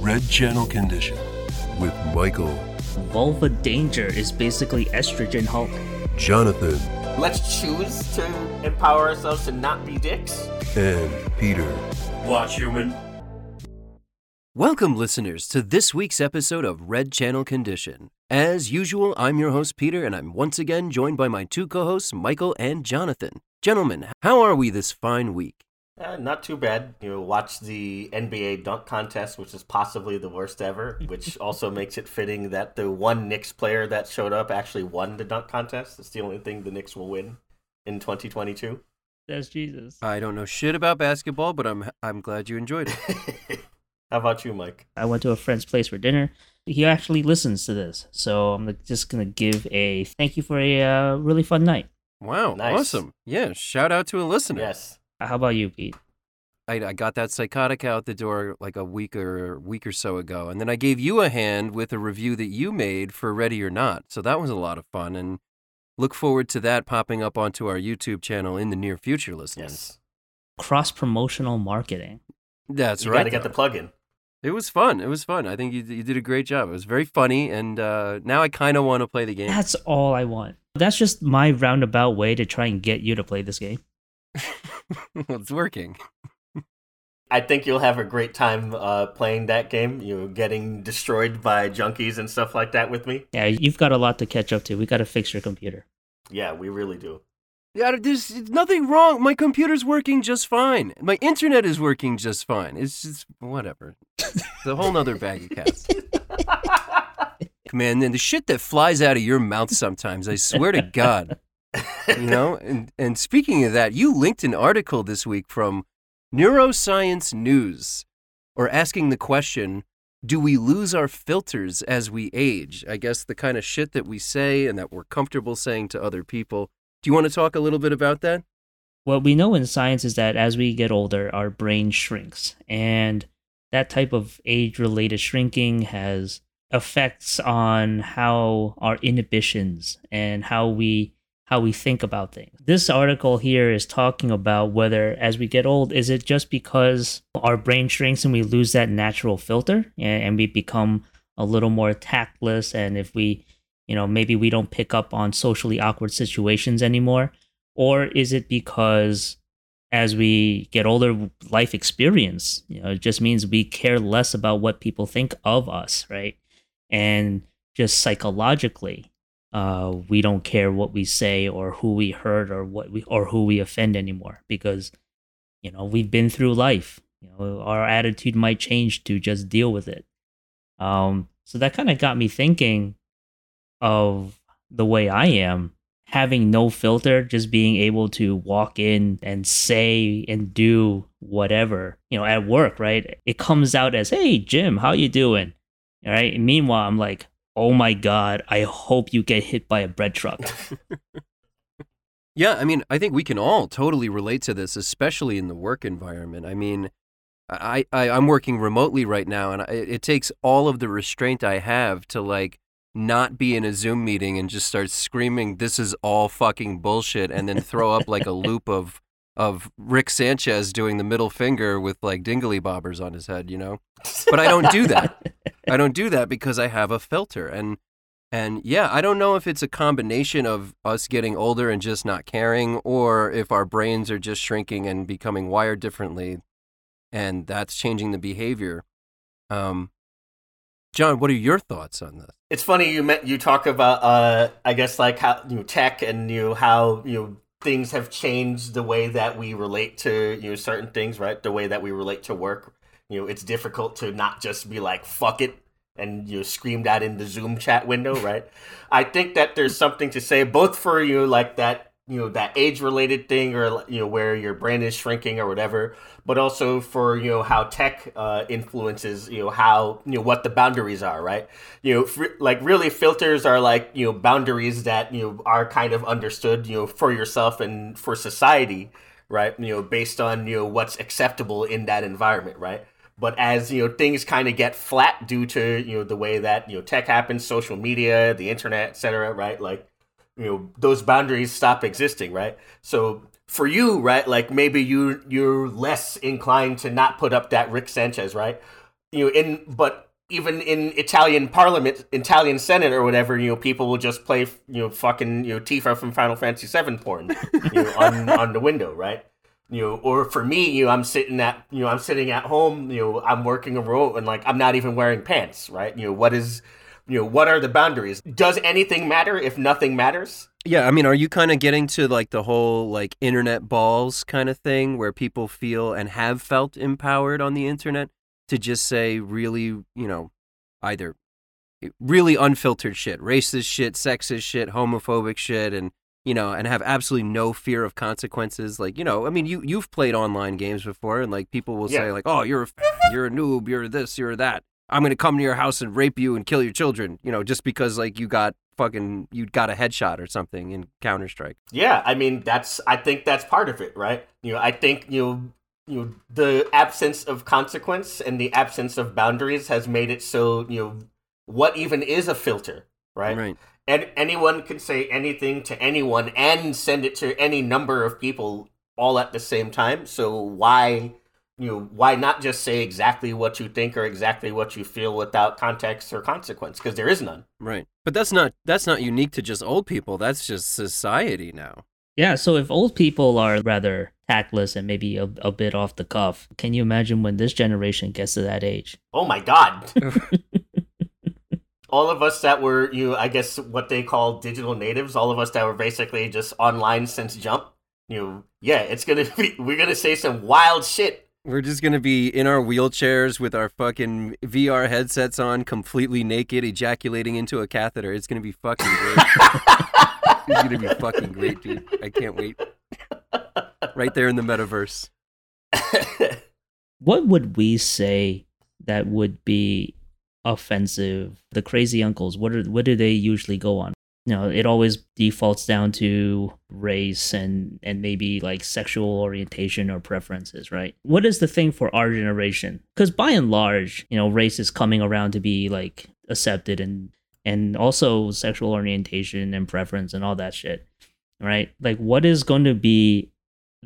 Red Channel Condition with Michael, Vulva Danger is basically estrogen Hulk. Jonathan, Let's choose to empower ourselves to not be dicks. and Peter. Watch human. Welcome, listeners, to this week's episode of Red Channel Condition. As usual, I'm your host, Peter, and I'm once again joined by my two co hosts, Michael and Jonathan. Gentlemen, how are we this fine week? Uh, not too bad. You know, watch the NBA dunk contest, which is possibly the worst ever, which also makes it fitting that the one Knicks player that showed up actually won the dunk contest. It's the only thing the Knicks will win in 2022. That's Jesus. I don't know shit about basketball, but I'm I'm glad you enjoyed it. How about you, Mike? I went to a friend's place for dinner. He actually listens to this, so I'm just gonna give a thank you for a uh, really fun night. Wow, Nice. awesome. Yeah, shout out to a listener. Yes. How about you, Pete? I, I got that psychotic out the door like a week or week or so ago, and then I gave you a hand with a review that you made for Ready or Not. So that was a lot of fun, and look forward to that popping up onto our YouTube channel in the near future, listeners. Yes. Cross promotional marketing. That's you right. got to get the plug in. It was fun. It was fun. I think you you did a great job. It was very funny, and uh, now I kind of want to play the game. That's all I want. That's just my roundabout way to try and get you to play this game. well, it's working. I think you'll have a great time uh, playing that game. You know, getting destroyed by junkies and stuff like that with me. Yeah, you've got a lot to catch up to. We got to fix your computer. Yeah, we really do. Yeah, there's nothing wrong. My computer's working just fine. My internet is working just fine. It's just whatever. It's a whole nother bag of cats. Man, and the shit that flies out of your mouth sometimes, I swear to God. You know? And and speaking of that, you linked an article this week from Neuroscience News, or asking the question, do we lose our filters as we age? I guess the kind of shit that we say and that we're comfortable saying to other people. Do you want to talk a little bit about that? What we know in science is that as we get older, our brain shrinks. And that type of age related shrinking has effects on how our inhibitions and how we how we think about things. This article here is talking about whether as we get old is it just because our brain shrinks and we lose that natural filter and, we become a little more tactless and if we you know maybe we don't pick up on socially awkward situations anymore or is it because as we get older life experience you know it just means we care less about what people think of us right and just psychologically uh, we don't care what we say or who we hurt or what we or who we offend anymore because you know we've been through life you know our attitude might change to just deal with it um, so that kind of got me thinking of the way i am having no filter, just being able to walk in and say and do whatever, you know, at work, right? It comes out as, "Hey, Jim, how you doing?" All right. And meanwhile, I'm like, "Oh my god, I hope you get hit by a bread truck." Yeah, I mean, I think we can all totally relate to this, especially in the work environment. I mean, I, I I'm working remotely right now, and I, it takes all of the restraint I have to like not be in a Zoom meeting and just start screaming, "This is all fucking bullshit," and then throw up like a loop of of Rick Sanchez doing the middle finger with like dingly bobbers on his head, you know. But I don't do that. I don't do that because I have a filter and and yeah, I don't know if it's a combination of us getting older and just not caring or if our brains are just shrinking and becoming wired differently and that's changing the behavior. Um John, what are your thoughts on this? It's funny you met you talk about uh I guess like how you know tech and you know how you know things have changed the way that we relate to you know certain things, right? The way that we relate to work. You know, it's difficult to not just be like fuck it and you know, scream that in the Zoom chat window, right? I think that there's something to say both for you know, like that you know that age related thing or you know where your brain is shrinking or whatever but also for you know how tech uh, influences you know how you know what the boundaries are right you know fr- like really filters are like you know boundaries that you know are kind of understood you know for yourself and for society right you know based on you know what's acceptable in that environment right but as you know things kind of get flat due to you know the way that you know tech happens social media the internet etc right? Like you know those boundaries stop existing right? So for you right like maybe you you're less inclined to not put up that rick sanchez right? You know, in but even in Italian Parliament, Italian Senate or whatever, you know, people will just play, you know, fucking, you know, Tifa from Final Fantasy VII porn, you know, on on the window, right? You know, or for me, you know, I'm sitting at, you know, I'm sitting at home, you know, I'm working a role and like I'm not even wearing pants, right? You know, what is, you know, what are the boundaries? Does anything matter if nothing matters? Yeah, I mean, are you kind of getting to like the whole like internet balls kind of thing where people feel and have felt empowered on the internet to just say really, you know, either eh, really unfiltered shit, racist shit, sexist shit, homophobic shit and you know, and have absolutely no fear of consequences. Like, you know, I mean, you you've played online games before, and like people will Yeah. say like, "Oh, you're a f- you're a noob, you're this, you're that. I'm gonna come to your house and rape you and kill your children." You know, just because like you got fucking you got a headshot or something in Counter Strike. Yeah, I mean that's I think that's part of it, right? You know, I think you know, you know, the absence of consequence and the absence of boundaries has made it so, you know, what even is a filter, right? Right. And anyone can say anything to anyone and send it to any number of people all at the same time. So why you know, why not just say exactly what you think or exactly what you feel without context or consequence? Because there is none. Right. But that's not that's not unique to just old people. That's just society now. Yeah, so if old people are rather tactless and maybe a, a bit off the cuff, can you imagine when this generation gets to that age? Oh my god. all of us that were you I guess what they call digital natives, all of us that were basically just online since jump, you know, yeah, it's gonna be we're gonna say some wild shit. We're just gonna be in our wheelchairs with our fucking VR headsets on, completely naked, ejaculating into a catheter. It's gonna be fucking great. it's gonna be fucking great, dude. I can't wait. Right there in the metaverse. What would we say that would be offensive? The crazy uncles, what are what do they usually go on? You know, it always defaults down to race and and maybe like sexual orientation or preferences, right? What is the thing for our generation? Because by and large, you know, race is coming around to be like accepted and and also sexual orientation and preference and all that shit, right? Like, what is going to be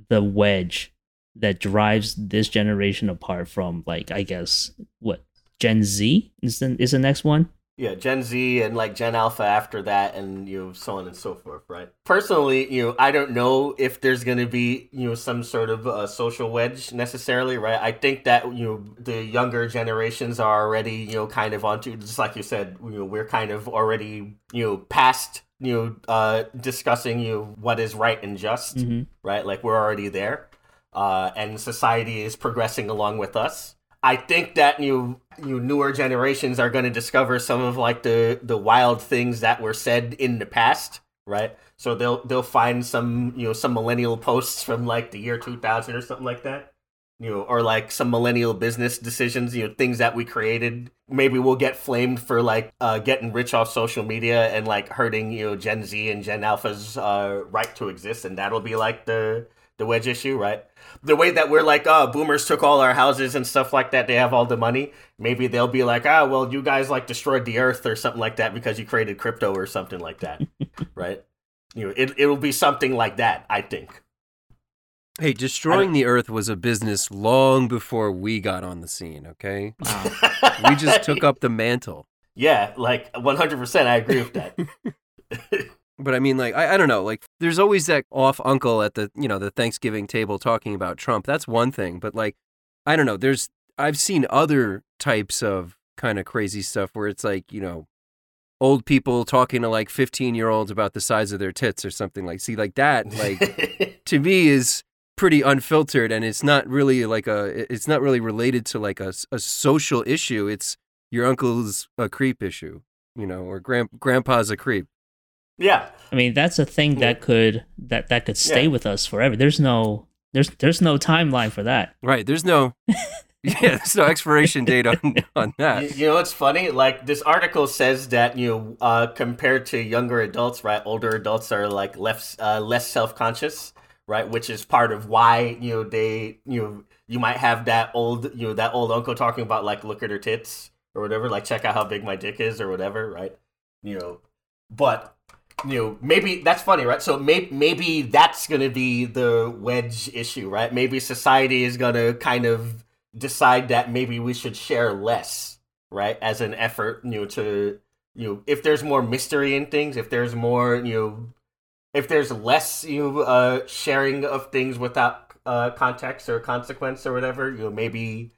the wedge that drives this generation apart from like I guess what Gen Z is the is the next one. Yeah, Gen Z and like Gen Alpha after that, and you know, so on and so forth, right? Personally, you know, I don't know if there's going to be you know some sort of uh, social wedge necessarily, right? I think that you know the younger generations are already you know kind of onto just like you said, you know, we're kind of already you know past you know uh discussing you know what is right and just, Mm-hmm. right? Like we're already there, uh, and society is progressing along with us. I think that you you newer generations are going to discover some of like the the wild things that were said in the past, right? So they'll they'll find some you know some millennial posts from like the year 2000 or something like that. You know, or like some millennial business decisions, you know, things that we created. Maybe we'll get flamed for like uh, getting rich off social media and like hurting, you know, Gen Z and Gen Alpha's uh, right to exist, and that'll be like the the wedge issue, right? The way that we're like, oh, boomers took all our houses and stuff like that. They have all the money. Maybe they'll be like, ah, well, you guys like destroyed the earth or something like that because you created crypto or something like that, right? You know, it it'll be something like that. I think. Hey, destroying the earth was a business long before we got on the scene, okay? We just took up the mantle. Yeah, like one hundred percent. I agree with that. But I mean, like, I, I don't know. Like, there's always that off uncle at the, you know, the Thanksgiving table talking about Trump. That's one thing. But like, I don't know. There's, I've seen other types of kind of crazy stuff where it's like, you know, old people talking to like 15 year olds about the size of their tits or something like. See, like that, like to me is pretty unfiltered, and it's not really like a, it's not really related to like a, a social issue. It's your uncle's a creep issue, you know, or grand, grandpa's a creep. Yeah, I mean, that's a thing that could that that could stay Yeah. with us forever. There's no there's there's no timeline for that. Right. There's no Yeah, there's no expiration date on on you, that. you know what's funny? Like this article says that you know, uh, compared to younger adults, right? Older adults are like less uh, less self conscious, right? Which is part of why you know they you know you might have that old you know that old uncle talking about like look at her tits or whatever, like check out how big my dick is or whatever, right? You know, but you know maybe that's funny, right? So maybe maybe that's gonna be the wedge issue, right? Maybe society is gonna kind of decide that maybe we should share less, right? As an effort, you know, to you know, if there's more mystery in things, if there's more, you know, if there's less you know, uh sharing of things without uh context or consequence or whatever, you know, maybe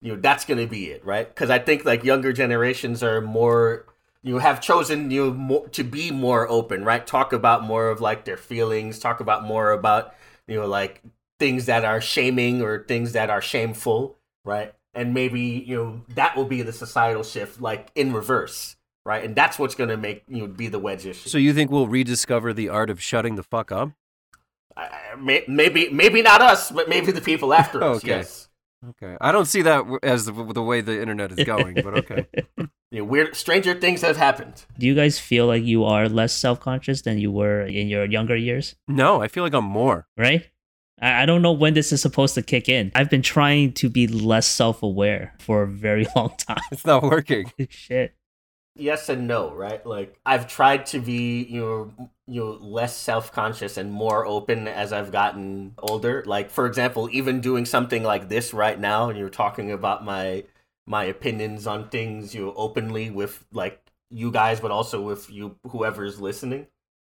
you know that's gonna be it, right? Because I think like younger generations are more you have chosen you more, to be more open, right? Talk about more of like their feelings, talk about more about you know like things that are shaming or things that are shameful, right? And maybe you know that will be the societal shift, like in reverse, right? And that's what's gonna make you know, be the wedge issue. So you think we'll rediscover the art of shutting the fuck up? Uh, may, maybe maybe not us, but maybe the people after us. Okay. Yes. Okay, I don't see that as the, the way the internet is going, but okay. You know, weird, stranger things have happened. Do you guys feel like you are less self conscious than you were in your younger years? no, I feel like I'm more. Right? I I don't know when this is supposed to kick in. I've been trying to be less self aware for a very long time. It's not working. Shit. Yes and no, right? Like I've tried to be, you know, you know, less self-conscious and more open as I've gotten older. Like for example, even doing something like this right now, and you're talking about my my opinions on things, you know, openly with like you guys, but also with you whoever's listening.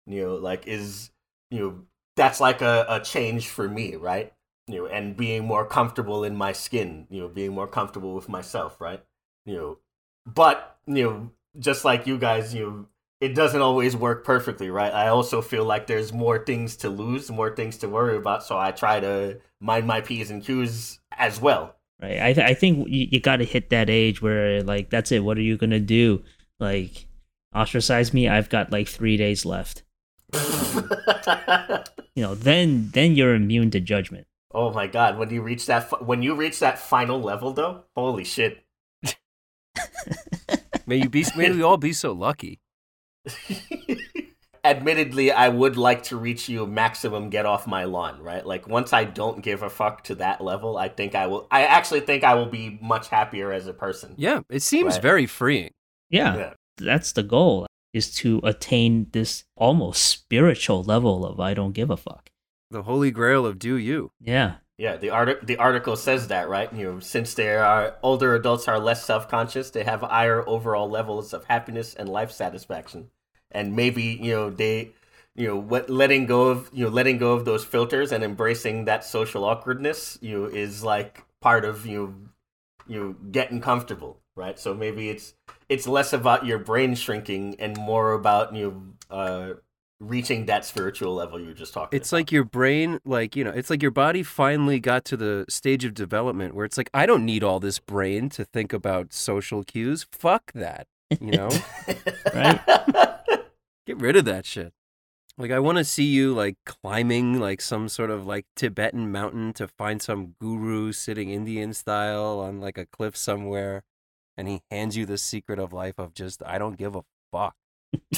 You know, like is you know that's like a, a change for me, right? You know, and being more comfortable in my skin, you know, being more comfortable with myself, right? You know, but you know, just like you guys, you know, it doesn't always work perfectly, right? I also feel like there's more things to lose, more things to worry about, so I try to mind my p's and q's as well. Right. I, th- I think you, you got to hit that age where, like, that's it. What are you going to do? Like, ostracize me? I've got like three days left. You know, then then you're immune to judgment. oh my god, when you reach that when you reach that final level though, holy shit. May you be. May we all be so lucky. Admittedly, I would like to reach you maximum get off my lawn, right? Like once I don't give a fuck to that level, I think I will I actually think I will be much happier as a person. Yeah, it seems Right. very freeing. Yeah, Yeah. that's the goal is to attain this almost spiritual level of I don't give a fuck. The holy grail of do you. Yeah. Yeah, the art the article says that, right? You know, since they are older adults are less self-conscious, they have higher overall levels of happiness and life satisfaction. And maybe, you know, they you know, what letting go of, you know, letting go of those filters and embracing that social awkwardness, you know, is like part of you you know, getting comfortable, right? So maybe it's it's less about your brain shrinking and more about you know, uh reaching that spiritual level you were just talking about. It's about. like your brain, like, you know, it's like your body finally got to the stage of development where it's like, I don't need all this brain to think about social cues. Fuck that. You know? Right. Get rid of that shit. Like, I want to see you, like, climbing, like, some sort of, like, Tibetan mountain to find some guru sitting Indian style on, like, a cliff somewhere. And he hands you the secret of life of just, I don't give a fuck.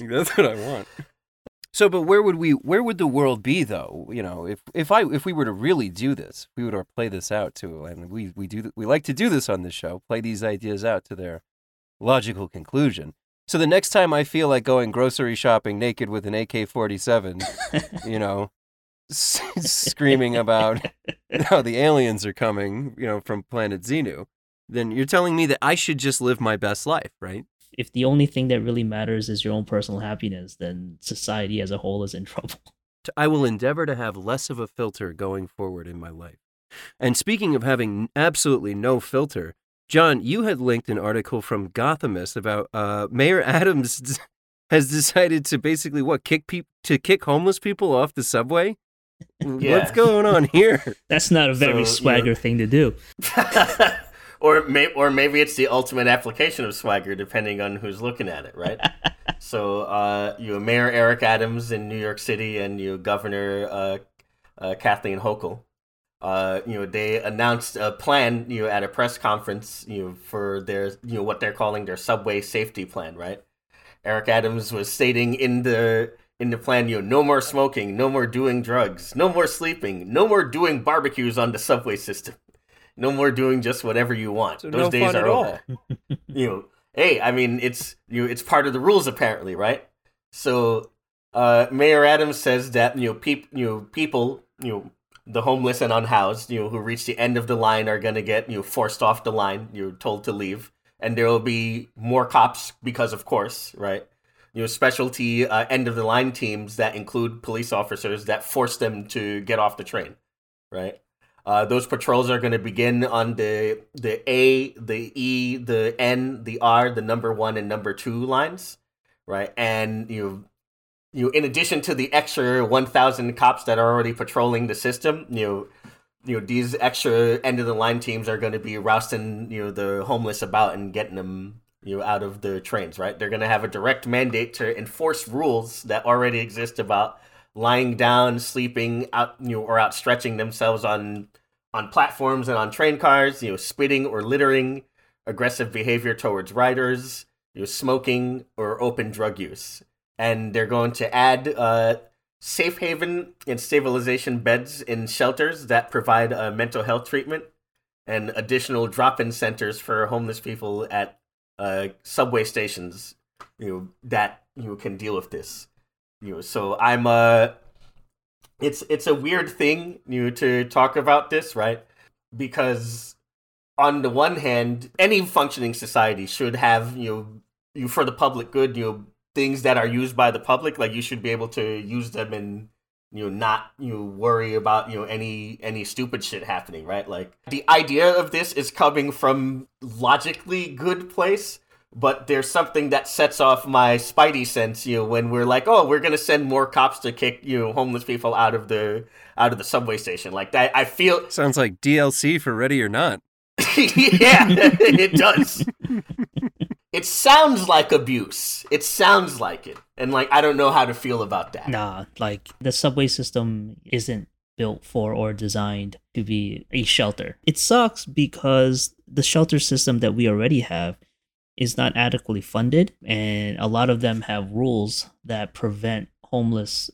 That's what I want. So, but where would we? Where would the world be, though? You know, if if I if we were to really do this, we would play this out too, and we we do we like to do this on this show, play these ideas out to their logical conclusion. So the next time I feel like going grocery shopping naked with an AK forty seven, you know, s- screaming about how the aliens are coming, you know, from planet Xenu, then you're telling me that I should just live my best life, right? if the only thing that really matters is your own personal happiness, then society as a whole is in trouble. I will endeavor to have less of a filter going forward in my life. And speaking of having absolutely no filter, John, you had linked an article from Gothamist about uh, Mayor Adams has decided to basically what kick peop- to kick homeless people off the subway. Yeah. What's going on here? That's not a very So, you swagger know- thing to do. Or may, or maybe it's the ultimate application of swagger, depending on who's looking at it, right? so, uh, you Mayor Eric Adams in New York City and you Governor uh, uh, Kathleen Hochul, uh, you know, they announced a plan, you know, at a press conference, you know, for their, you know, what they're calling their subway safety plan, right? Eric Adams was stating in the in the plan, you know, no more smoking, no more doing drugs, no more sleeping, no more doing barbecues on the subway system. No more doing just whatever you want. So Those no days are over. you know, hey, I mean, it's you know, it's part of the rules apparently, right? So uh, Mayor Adams says that you know, peop- you know, people, you know, the homeless and unhoused, you know, who reach the end of the line are going to get you know forced off the line. You're told to leave, and there will be more cops because, of course, right? You know, specialty uh, end of the line teams that include police officers that force them to get off the train, right? Uh, those patrols are going to begin on the the A, the E, the N, the R, the number one and number two lines, right? And you you in addition to the extra one thousand cops that are already patrolling the system, you you know these extra end of the line teams are going to be rousting you know the homeless about and getting them you know out of the trains, right? They're going to have a direct mandate to enforce rules that already exist about lying down, sleeping out, you know, or outstretching themselves on on platforms and on train cars, you know, spitting or littering, aggressive behavior towards riders, you know, smoking or open drug use. And they're going to add uh, safe haven and stabilization beds in shelters that provide uh, mental health treatment and additional drop-in centers for homeless people at uh, subway stations, you know, that you can deal with this. You know, so I'm uh it's it's a weird thing you know, to talk about this, right? Because on the one hand, any functioning society should have you know you for the public good, you know things that are used by the public, like you should be able to use them and you know not you know, worry about you know any any stupid shit happening, right? Like the idea of this is coming from logically good place, but there's something that sets off my spidey sense you know when we're like oh we're gonna send more cops to kick you know homeless people out of the out of the subway station. Like that i feel Sounds like DLC for Ready or Not. yeah it does. It sounds like abuse. It sounds like it. And like i don't know how to feel about that. Nah, like the subway system isn't built for or designed to be a shelter. It sucks because the shelter system that we already have is not adequately funded, and a lot of them have rules that prevent homeless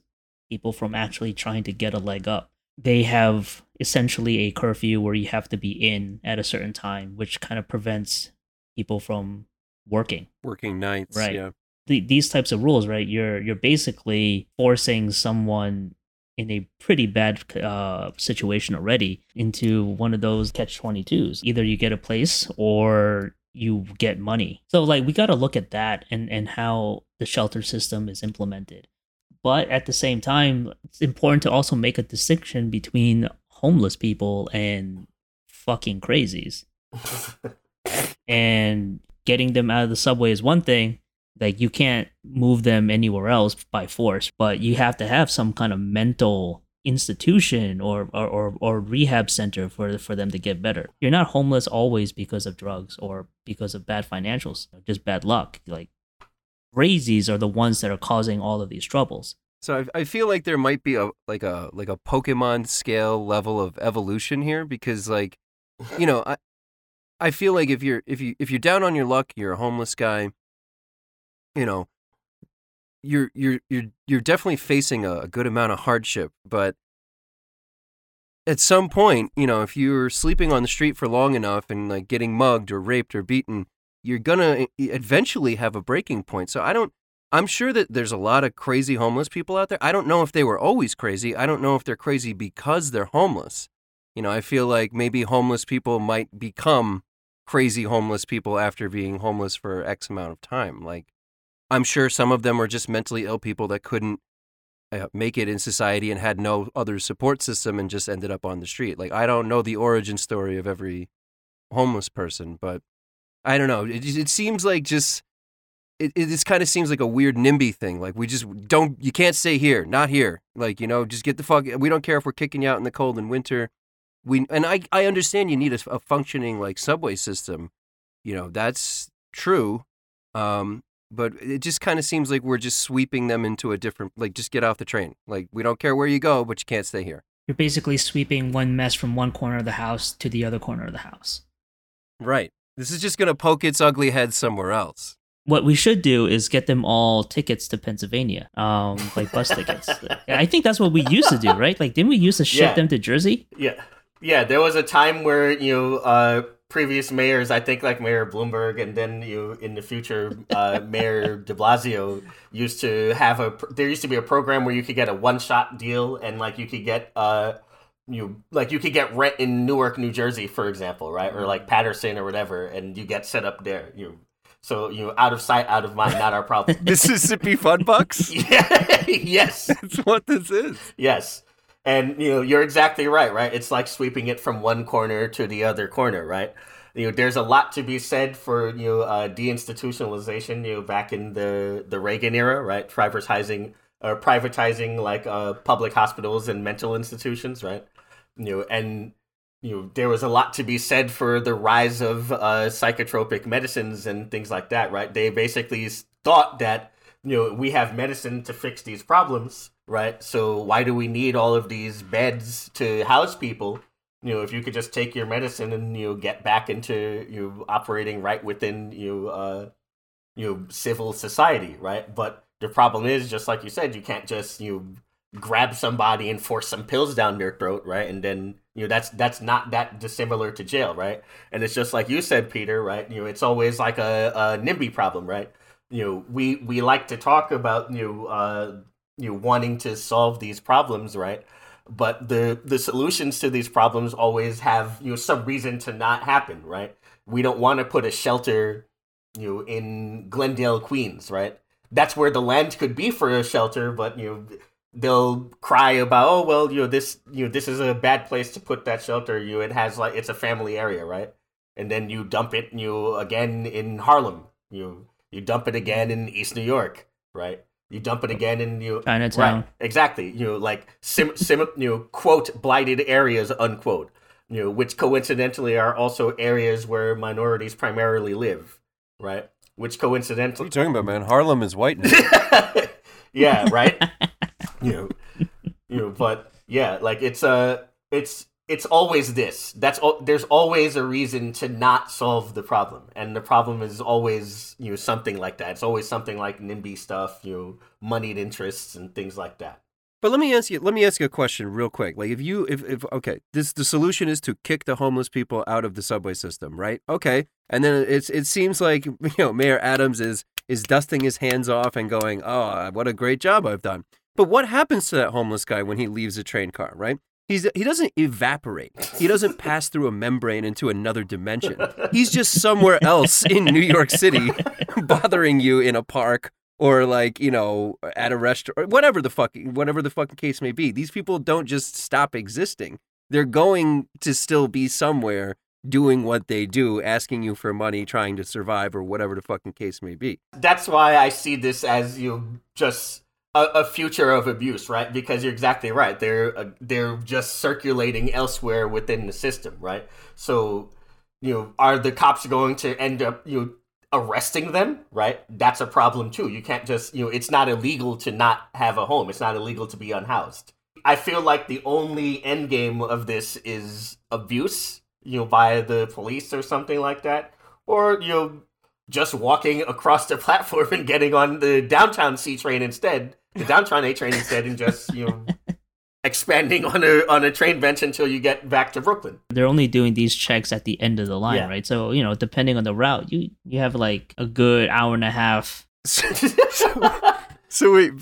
people from actually trying to get a leg up. They have essentially a curfew where you have to be in at a certain time, which kind of prevents people from working Working nights. Right. Yeah. the, these types of rules, right? You're you're basically forcing someone in a pretty bad uh, situation already into one of those catch twenty twos. Either you get a place or you get money. So like we got to look at that and and how the shelter system is implemented. But at the same time, it's important to also make a distinction between homeless people and fucking crazies. and getting them out of the subway is one thing like you can't move them anywhere else by force but you have to have some kind of mental institution or or, or, or rehab center for for them to get better. You're not homeless always because of drugs or because of bad financials just bad luck. Like crazies are the ones that are causing all of these troubles. So I, I feel like there might be a like a like a Pokemon scale level of evolution here because like you know I I feel like if you're if you if you're down on your luck you're a homeless guy you know you're you're you're you're definitely facing a, a good amount of hardship but at some point you know if you're sleeping on the street for long enough and like getting mugged or raped or beaten you're gonna eventually have a breaking point so I don't I'm sure that there's a lot of crazy homeless people out there. I don't know if they were always crazy. I don't know if they're crazy because they're homeless. You know, I feel like maybe homeless people might become crazy homeless people after being homeless for X amount of time. Like, I'm sure some of them were just mentally ill people that couldn't uh, make it in society and had no other support system and just ended up on the street. Like, I don't know the origin story of every homeless person, but I don't know. It, it seems like just it, it this kind of seems like a weird NIMBY thing. Like we just don't, you can't stay here, not here. Like you know, just get the fuck. We don't care if we're kicking you out in the cold in winter. We and I I understand you need a, a functioning like subway system. You know that's true, um, but it just kind of seems like we're just sweeping them into a different. Like just get off the train. Like we don't care where you go, but you can't stay here. you're basically sweeping one mess from one corner of the house to the other corner of the house Right. This is just gonna poke its ugly head somewhere else. what we should do is get them all tickets to Pennsylvania, um, like bus tickets. I think that's what we used to do, right? Like, didn't we used to ship Yeah. them to Jersey? Yeah, yeah. There was a time where you know uh, previous mayors, I think like Mayor Bloomberg, and then you in the future, uh, Mayor De Blasio used to have a. There used to be a program where you could get a one shot deal, and like you could get uh, you like you could get rent in Newark, New Jersey, for example, right, or like Paterson or whatever, and you get set up there. You so you know, out of sight, out of mind, not our problem. Mississippi Fun Bucks. yeah, yes, That's what this is. yes. And you know, you're exactly right, right? It's like sweeping it from one corner to the other corner, right? You know, there's a lot to be said for you know uh, deinstitutionalization. You know, back in the the Reagan era, right? Privatizing or privatizing like uh, public hospitals and mental institutions, right? You know, and you know there was a lot to be said for the rise of uh, psychotropic medicines and things like that, right? They basically thought that you know we have medicine to fix these problems, right? So why do we need all of these beds to house people? You know, if you could just take your medicine and you know, get back into you know, operating right within you know, uh, you know civil society, right? But the problem is, just like you said, you can't just you know, grab somebody and force some pills down their throat, right? And then you know that's that's not that dissimilar to jail, right? And it's just like you said, Peter, right? You know, it's always like a, a NIMBY problem, right? You know, we we like to talk about you know, uh, you know wanting to solve these problems, right? But the the solutions to these problems always have you know some reason to not happen, right? We don't want to put a shelter, you know, in Glendale, Queens, right? That's where the land could be for a shelter, but you know they'll cry about oh well you know this you know this is a bad place to put that shelter you know, it has like it's a family area right and then you dump it you know, again in Harlem you you dump it again in East New York right you dump it again in you know, Chinatown. right exactly you know like sim, sim you know quote blighted areas unquote you know which coincidentally are also areas where minorities primarily live right which What are coincidentally you talking about, man? Harlem is white now. yeah, right. you know, you know, but yeah, like it's uh it's it's always this. That's all. There's always a reason to not solve the problem, and the problem is always you know something like that. It's always something like NIMBY stuff, you know, moneyed interests and things like that. But let me ask you. Let me ask you a question real quick. Like, if you, if, if, okay, this the solution is to kick the homeless people out of the subway system, right? Okay, and then it's it seems like you know Mayor Adams is is dusting his hands off and going, oh, what a great job I've done. But what happens to that homeless guy when he leaves a train car, right? He's he doesn't evaporate. He doesn't pass through a membrane into another dimension. He's just somewhere else in New York City, bothering you in a park or like you know at a restaurant whatever the fuck whatever the fucking case may be these people don't just stop existing they're going to still be somewhere doing what they do asking you for money trying to survive or whatever the fucking case may be That's why I see this as you just a, a future of abuse, right? Because you're exactly right. They're uh, they're just circulating elsewhere within the system, right? So you know, are the cops going to end up you know arresting them right that's a problem too you can't just you know it's not illegal to not have a home it's not illegal to be unhoused i feel like the only end game of this is abuse you know by the police or something like that or you know just walking across the platform and getting on the downtown c train instead the downtown a train instead and just you know expanding on a on a train bench until you get back to brooklyn they're only doing these checks at the end of the line, Yeah. right? So you know, depending on the route, you you have like a good hour and a half. so wait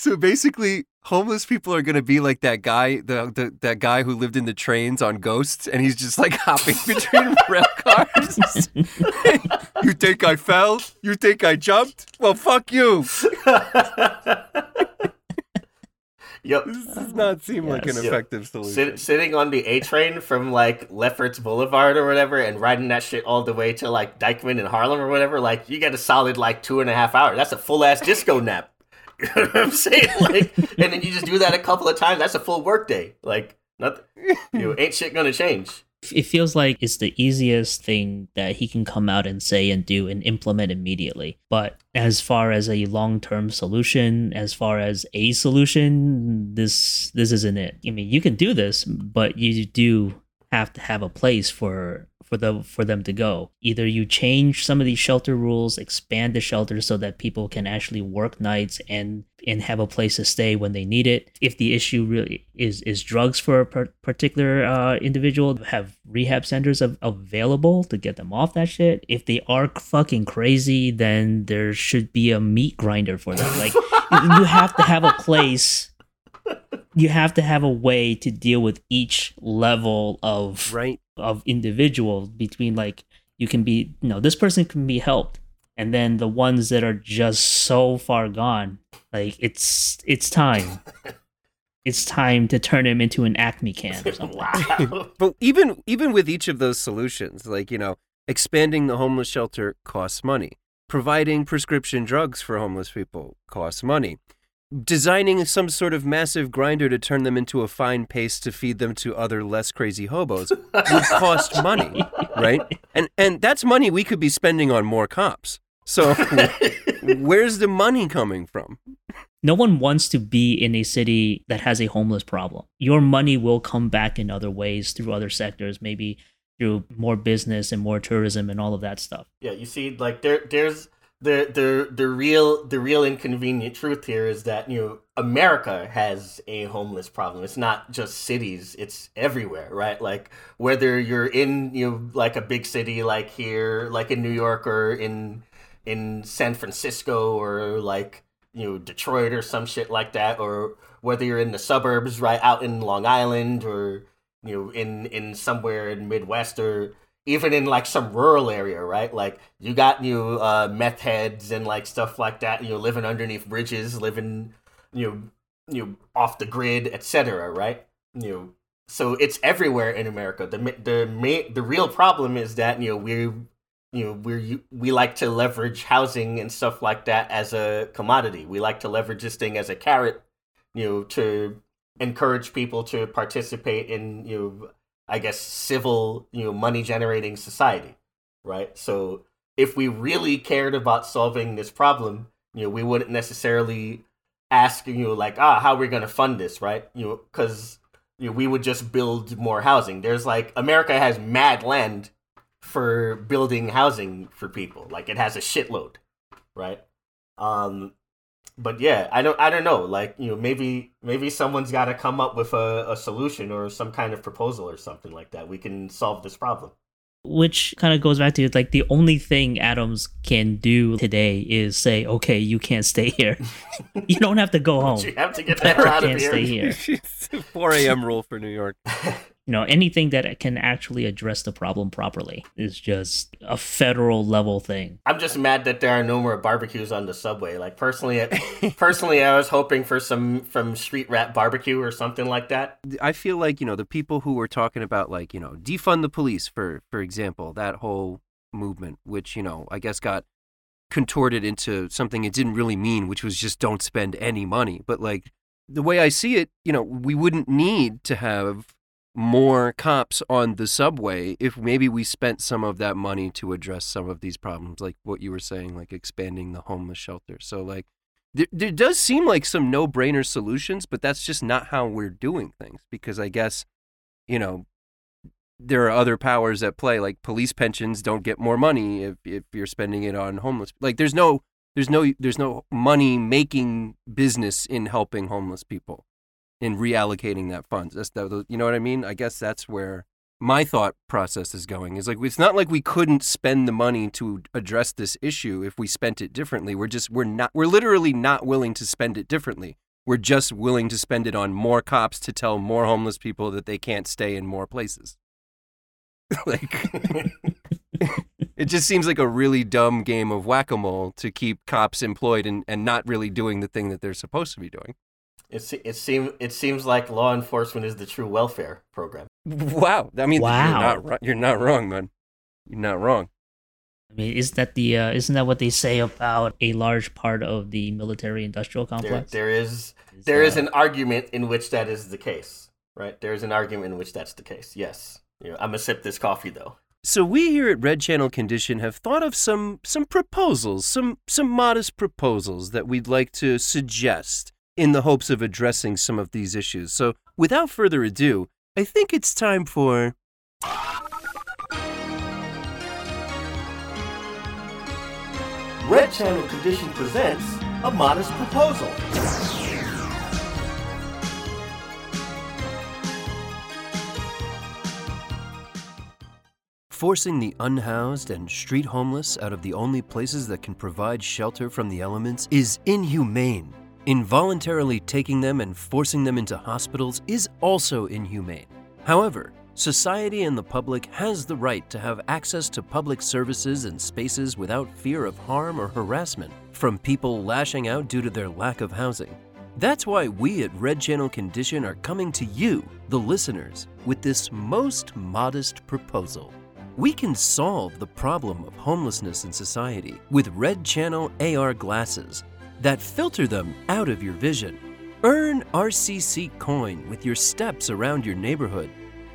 so basically homeless people are going to be like that guy the, the that guy who lived in the trains on ghosts and he's just like hopping between rail cars you think i fell you think i jumped well fuck you yep this does not seem like an Yes. Yeah. effective solution Sit, sitting on the A train from like Lefferts Boulevard or whatever, and riding that shit all the way to like Dyckman in Harlem or whatever, like you get a solid like two and a half hours. That's a full ass disco nap. You know what I'm saying? Like, and then you just do that a couple of times. That's a full work day. Like, nothing. You know, ain't shit gonna change. It feels like it's the easiest thing that he can come out and say and do and implement immediately. But as far as a long-term solution, as far as a solution, this this isn't it. I mean, you can do this, but you do have to have a place for for the for them to go. Either you change some of these shelter rules, expand the shelters so that people can actually work nights and and have a place to stay when they need it. If the issue really is is drugs for a per- particular uh, individual, have rehab centers av- available to get them off that shit. If they are fucking crazy, then there should be a meat grinder for them. Like you have to have a place you have to have a way to deal with each level of Right. of individual between like you can be you know this person can be helped and then the ones that are just so far gone like it's it's time it's time to turn him into an acme can or something wow. But even even with each of those solutions, like you know, expanding the homeless shelter costs money. Providing prescription drugs for homeless people costs money. Designing some sort of massive grinder to turn them into a fine paste to feed them to other less crazy hobos would cost money, right? And and that's money we could be spending on more cops. So where's the money coming from? no one wants to be in a city that has a homeless problem your money will come back in other ways through other sectors maybe through more business and more tourism and all of that stuff Yeah, you see, like there, there's the the the real the real inconvenient truth here is that you know America has a homeless problem. It's not just cities; it's everywhere, right? Like whether you're in you know like a big city like here, like in New York or in in San Francisco or like you know Detroit or some shit like that, or whether you're in the suburbs, right out in Long Island or you know in in somewhere in Midwest or even in like some rural area, right? Like you got know, uh, meth heads and like stuff like that. You know, living underneath bridges, living you know you know off the grid, etc. Right? You know, so it's everywhere in America. The the main the real problem is that you know we're you know we're we like to leverage housing and stuff like that as a commodity. We like to leverage this thing as a carrot, you know, to encourage people to participate in you know I guess civil, you know, money generating society, right? So if we really cared about solving this problem, you know, we wouldn't necessarily ask you know like ah how are we going to fund this, right? You know, cuz you know, we would just build more housing. There's like America has mad land for building housing for people. Like it has a shitload, right? Um but yeah, I don't I don't know. Like, you know, maybe maybe someone's got to come up with a, a solution or some kind of proposal or something like that. We can solve this problem. which kind of goes back to like the only thing Adams can do today is say, "Okay, you can't stay here. you don't have to go home. You have to get the But hell you out of can't here. stay here." 4 a.m. rule for New York. You know, anything that can actually address the problem properly is just a federal level thing. I'm just mad that there are no more barbecues on the subway. Like personally, personally, I was hoping for some from street rat barbecue or something like that. I feel like you know the people who were talking about like you know defund the police for for example that whole movement, which you know I guess got contorted into something it didn't really mean, which was just don't spend any money. But like the way I see it, you know, we wouldn't need to have more cops on the subway if maybe we spent some of that money to address some of these problems, like what you were saying, like expanding the homeless shelter. So like there, there does seem like some no-brainer solutions, but that's just not how we're doing things because I guess, you know, there are other powers at play like police pensions don't get more money if, if you're spending it on homeless like there's no there's no there's no money making business in helping homeless people in reallocating that funds. That's the, you know what i mean? I guess that's where my thought process is going is like it's not like we couldn't spend the money to address this issue if we spent it differently. We're just we're not we're literally not willing to spend it differently. We're just willing to spend it on more cops to tell more homeless people that they can't stay in more places. Like it just seems like a really dumb game of whack-a-mole to keep cops employed and, and not really doing the thing that they're supposed to be doing It it seems it seems like law enforcement is the true welfare program. wow i mean Wow. you're not, you're not wrong man you're not wrong I mean, isn't that the uh, isn't that what they say about a large part of the military-industrial There, complex? there is Is, there is an argument in which that is the case, right? There is an argument in which that's the case. Yes. You know, I'm gonna sip this coffee though. So we here at Red Channel Condition have thought of some some proposals, some some modest proposals that we'd like to suggest in the hopes of addressing some of these issues. So, without further ado, I think it's time for. Red Channel Tradition presents a modest proposal. Forcing the unhoused and street homeless out of the only places that can provide shelter from the elements is inhumane Involuntarily taking them and forcing them into hospitals is also inhumane. However, society and the public has the right to have access to public services and spaces without fear of harm or harassment from people lashing out due to their lack of housing. That's why we at Red Channel Condition are coming to you, the listeners, with this most modest proposal. We can solve the problem of homelessness in society with Red Channel AR glasses that filter them out of your vision. Earn RCC coin with your steps around your neighborhood.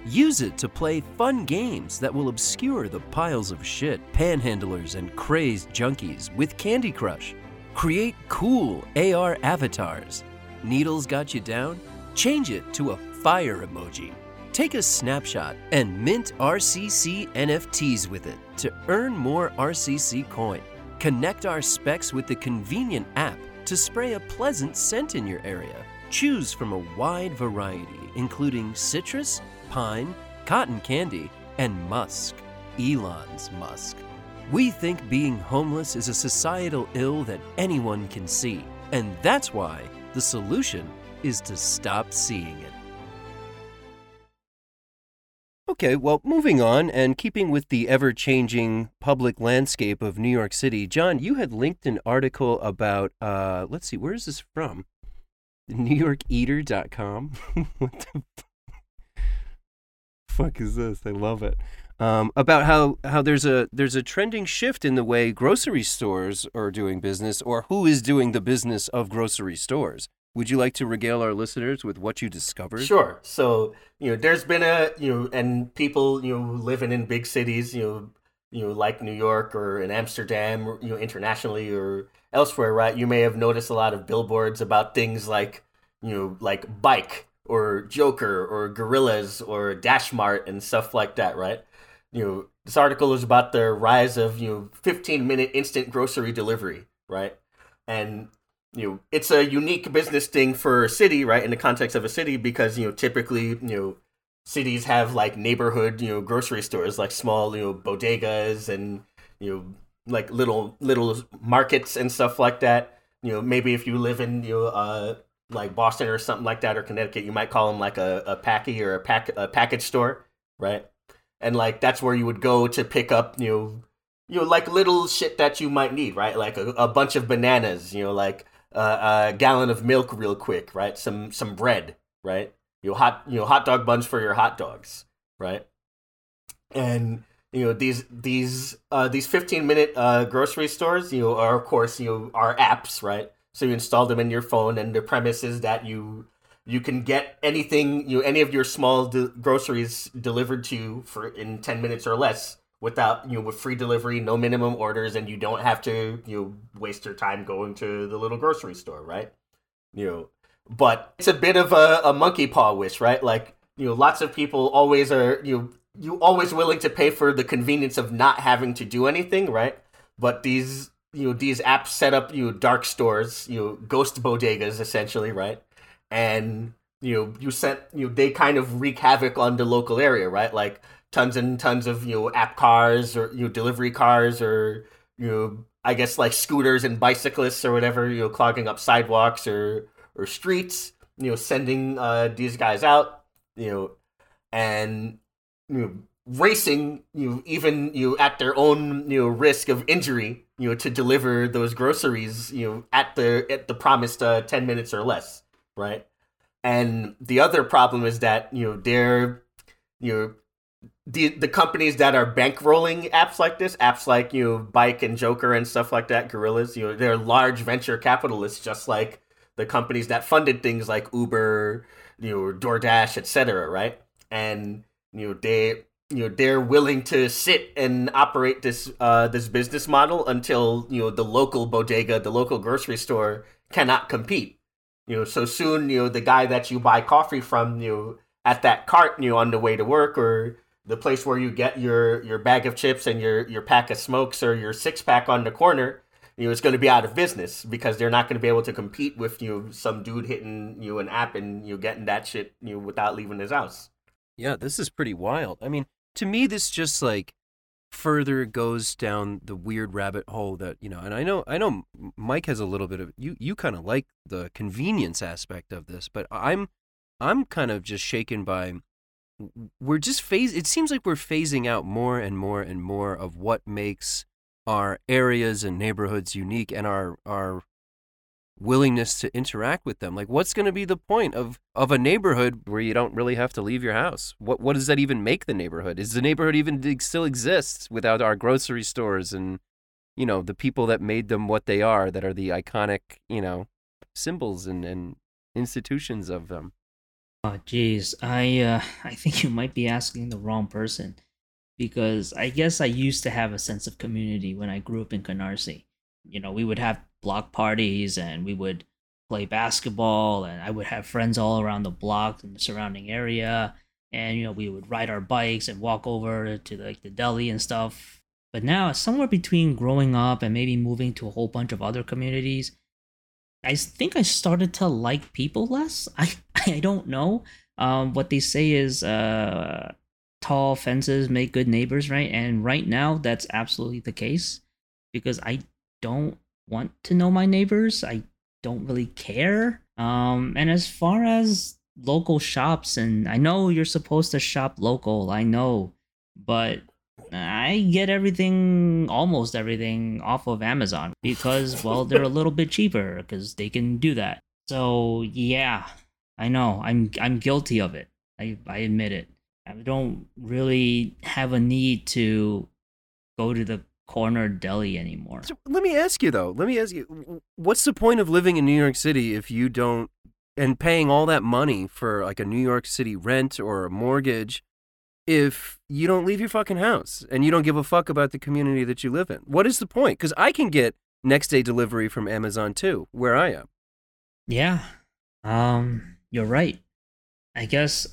Use it to play fun games that will obscure the piles of shit, panhandlers, and crazed junkies with Candy Crush. Create cool AR avatars. Needles got you down? Change it to a fire emoji. Take a snapshot and mint RCC NFTs with it to earn more RCC coin. Connect our specs with the convenient app to spray a pleasant scent in your area. Choose from a wide variety, including citrus, pine, cotton candy, and musk. Elon's musk. We think being homeless is a societal ill that anyone can see, and that's why the solution is to stop seeing it. Okay, well, moving on and keeping with the ever changing public landscape of New York City, John, you had linked an article about, uh, let's see, where is this from? NewYorkEater.com? what the fuck is this? I love it. Um, about how, how there's a there's a trending shift in the way grocery stores are doing business or who is doing the business of grocery stores. Would you like to regale our listeners with what you discovered? Sure. So, you know, there's been a, you know, and people, you know, living in big cities, you know, you know, like New York or in Amsterdam, you know, internationally or elsewhere, right? You may have noticed a lot of billboards about things like, you know, like Buyk or Jokr or Gorillas or Dash Mart and stuff like that, right? You know, this article is about the rise of, you know, 15 minute instant grocery delivery, right? And you know it's a unique business thing for a city right in the context of a city because you know typically you know cities have like neighborhood you know grocery stores like small you know bodegas and you know like little little markets and stuff like that you know maybe if you live in you know uh like boston or something like that or connecticut you might call them like a, a packy or a pack a package store right and like that's where you would go to pick up you know you know like little shit that you might need right like a, a bunch of bananas you know like uh, a gallon of milk real quick, right? Some some bread, right? You know, hot you know hot dog buns for your hot dogs, right? And you know these these uh, these fifteen minute uh, grocery stores, you know, are of course you know are apps, right? So you install them in your phone, and the premise is that you you can get anything you know, any of your small de- groceries delivered to you for in ten minutes or less without you know with free delivery, no minimum orders, and you don't have to you know waste your time going to the little grocery store, right? You know, but it's a bit of a, a monkey paw wish, right? Like you know, lots of people always are you know, you always willing to pay for the convenience of not having to do anything, right? But these you know these apps set up you know dark stores, you know ghost bodegas essentially, right? And you know you sent you know they kind of wreak havoc on the local area, right? Like tons and tons of you know app cars or you know delivery cars or you know I guess like scooters and bicyclists or whatever you know clogging up sidewalks or or streets you know sending uh, these guys out you know and you know racing you know, even you know, at their own you know risk of injury you know to deliver those groceries you know at the at the promised uh, 10 minutes or less right and the other problem is that you know they're you know the the companies that are bankrolling apps like this, apps like you know Buyk and Jokr and stuff like that, Gorillas, you know, they're large venture capitalists, just like the companies that funded things like Uber, you know, DoorDash, etc. Right, and you know they you know they're willing to sit and operate this uh this business model until you know the local bodega, the local grocery store cannot compete. You know, so soon you know the guy that you buy coffee from, you know, at that cart, you know, on the way to work or the place where you get your your bag of chips and your your pack of smokes or your six pack on the corner you know going to be out of business because they're not going to be able to compete with you know, some dude hitting you know, an app and you know, getting that shit you know, without leaving his house. Yeah, this is pretty wild. I mean, to me, this just like further goes down the weird rabbit hole that you know. And I know, I know, Mike has a little bit of you. You kind of like the convenience aspect of this, but I'm, I'm kind of just shaken by. We're just phase. It seems like we're phasing out more and more and more of what makes our areas and neighborhoods unique and our our willingness to interact with them. Like what's going to be the point of of a neighborhood where you don't really have to leave your house? What what does that even make the neighborhood? Is the neighborhood even still exists without our grocery stores and you know, the people that made them what they are that are the iconic, you know, symbols and and institutions of them. Oh geez, I uh I think you might be asking the wrong person because I guess I used to have a sense of community when I grew up in Canarsie. You know, we would have block parties and we would play basketball and I would have friends all around the block and the surrounding area and you know we would ride our bikes and walk over to like the deli and stuff. But now somewhere between growing up and maybe moving to a whole bunch of other communities, I think I started to like people less. I I don't know. Um, what they say is uh, tall fences make good neighbors, right? And right now, that's absolutely the case because I don't want to know my neighbors. I don't really care. Um, and as far as local shops, and I know you're supposed to shop local, I know, but I get everything, almost everything, off of Amazon because, well, they're a little bit cheaper because they can do that. So yeah, I know I'm I'm guilty of it. I I admit it. I don't really have a need to go to the corner deli anymore. So let me ask you though. Let me ask you, what's the point of living in New York City if you don't and paying all that money for like a New York City rent or a mortgage if you don't leave your fucking house and you don't give a fuck about the community that you live in? What is the point? Cuz I can get next day delivery from Amazon too where I am. Yeah. Um you're right. I guess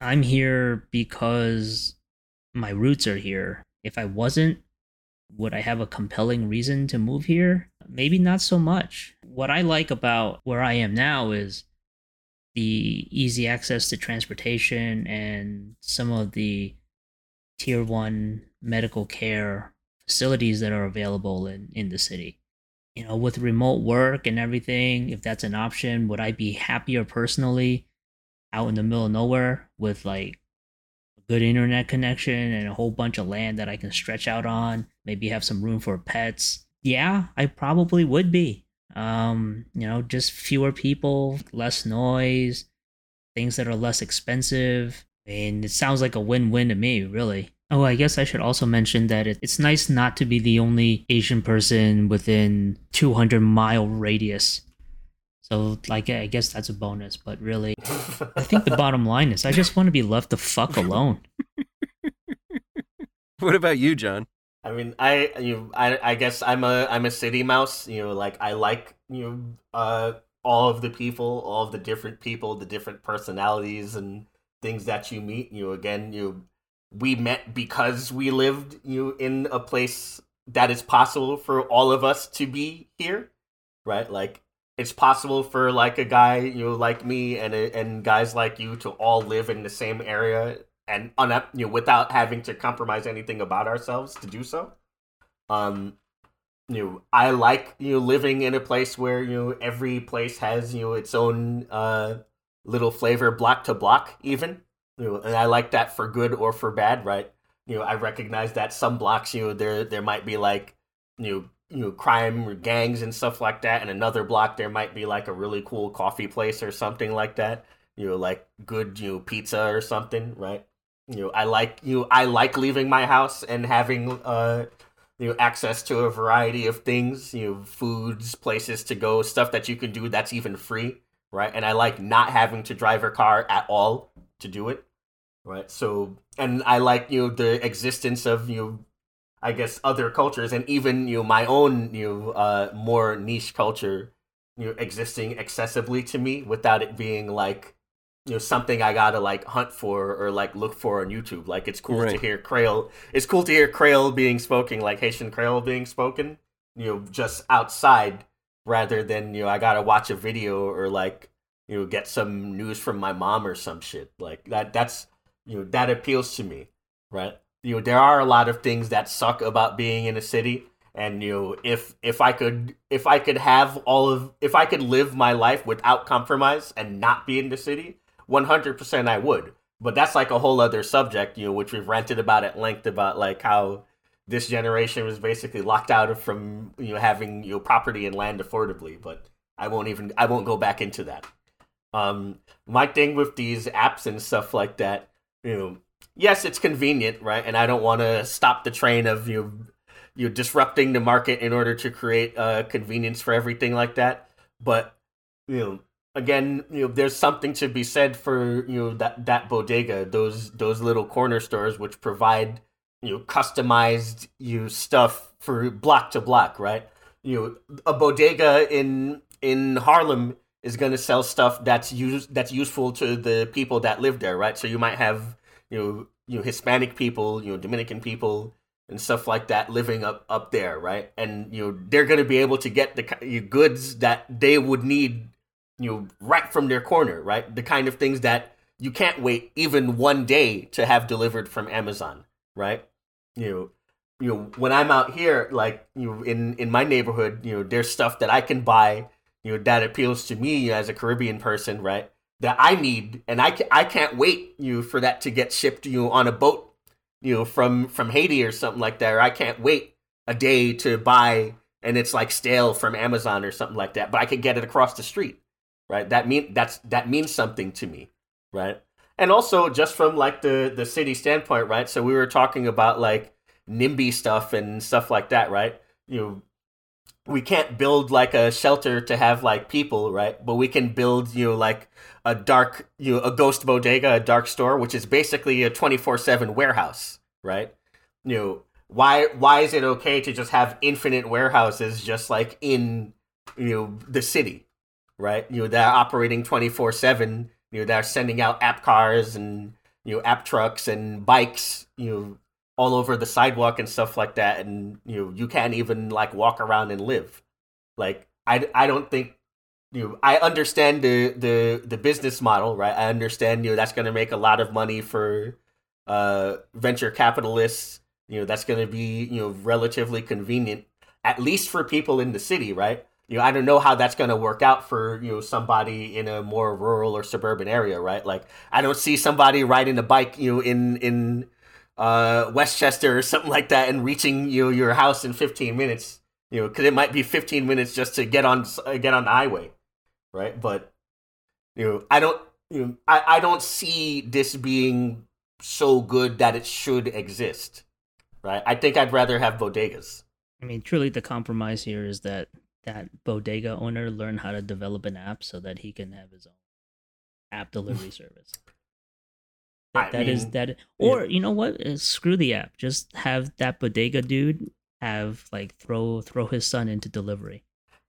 I'm here because my roots are here. If I wasn't, would I have a compelling reason to move here? Maybe not so much. What I like about where I am now is the easy access to transportation and some of the tier one medical care facilities that are available in, in the city. You know, with remote work and everything, if that's an option, would I be happier personally out in the middle of nowhere with like a good internet connection and a whole bunch of land that I can stretch out on, maybe have some room for pets. Yeah, I probably would be. Um, you know, just fewer people, less noise, things that are less expensive. I mean, it sounds like a win-win to me, really. Oh, I guess I should also mention that it's nice not to be the only Asian person within 200 mile radius so, like, I guess that's a bonus, but really, I think the bottom line is I just want to be left the fuck alone. what about you, John? I mean, I you I I guess I'm a I'm a city mouse. You know, like I like you know uh all of the people, all of the different people, the different personalities and things that you meet. You know, again, you we met because we lived you know, in a place that is possible for all of us to be here, right? Like it's possible for like a guy you know like me and and guys like you to all live in the same area and you know without having to compromise anything about ourselves to do so um you know i like you know living in a place where you know every place has you know its own uh little flavor block to block even you know and i like that for good or for bad right you know i recognize that some blocks you know there there might be like you know you know crime or gangs and stuff like that and another block there might be like a really cool coffee place or something like that you know like good you know pizza or something right you know i like you know, i like leaving my house and having uh you know access to a variety of things you know foods places to go stuff that you can do that's even free right? And i like not having to drive a car at all to do it right? So and i like you know the existence of you know I guess other cultures and even you know, my own you know, uh, more niche culture you know, existing excessively to me without it being like you know something I gotta like hunt for or like look for on YouTube. Like it's cool right. to hear Creole. It's cool to hear Creole being spoken, like Haitian Creole being spoken. you know just outside rather than you know I gotta watch a video or like you know get some news from my mom or some shit like that. That's you know that appeals to me, right? You know there are a lot of things that suck about being in a city, and you know if if I could if I could have all of if I could live my life without compromise and not be in the city, one hundred percent I would. But that's like a whole other subject, you know, which we've ranted about at length about like how this generation was basically locked out of from you know having you know property and land affordably. But I won't even I won't go back into that. Um, my thing with these apps and stuff like that, you know, yes, it's convenient, right? And I don't want to stop the train of you know, you disrupting the market in order to create uh, convenience for everything like that. But you know, again, you know, there's something to be said for you know that that bodega, those those little corner stores which provide you know customized you stuff for block to block, right? You know, a bodega in in Harlem is going to sell stuff that's use that's useful to the people that live there, right? So you might have you know you know Hispanic people, you know Dominican people and stuff like that living up up there, right? And you know they're going to be able to get the goods that they would need, you know, right from their corner, right? The kind of things that you can't wait even one day to have delivered from Amazon, right? You know, you know when I'm out here, like you know, in in my neighborhood, you know, there's stuff that I can buy you know that appeals to me as a Caribbean person, right? That I need, and I can, I can't wait you know, for that to get shipped you know, on a boat, you know, from from Haiti or something like that. Or I can't wait a day to buy, and it's like stale from Amazon or something like that. But I could get it across the street, right? That mean that's that means something to me, right? And also just from like the the city standpoint, right? So we were talking about like NIMBY stuff and stuff like that, right? You know, we can't build like a shelter to have like people, right? But we can build, you know, like a dark, you know, a ghost bodega, a dark store, which is basically a 24/7 warehouse, right? You know, why why is it okay to just have infinite warehouses just like in, you know, the city, right? You know, they're operating 24/7, you know, they're sending out app cars and, you know, app trucks and bikes, you know, all over the sidewalk and stuff like that. And you know you can't even like walk around and live. Like i i don't think you know, i understand the the the business model right? I understand you know that's going to make a lot of money for uh venture capitalists. You know that's going to be you know relatively convenient at least for people in the city right you know i don't know how that's going to work out for you know somebody in a more rural or suburban area right like i don't see somebody riding a bike you know in in uh, Westchester or something like that and reaching you know, your house in 15 minutes. You know, because it might be 15 minutes just to get on get on the highway, right? But you know, I don't you know, I, I don't see this being so good that it should exist, right? I think I'd rather have bodegas. I mean, truly, the compromise here is that that bodega owner learn how to develop an app so that he can have his own app delivery service. That, that is that, or yeah. you know what? Uh, screw the app. Just have that bodega dude have like throw throw his son into delivery.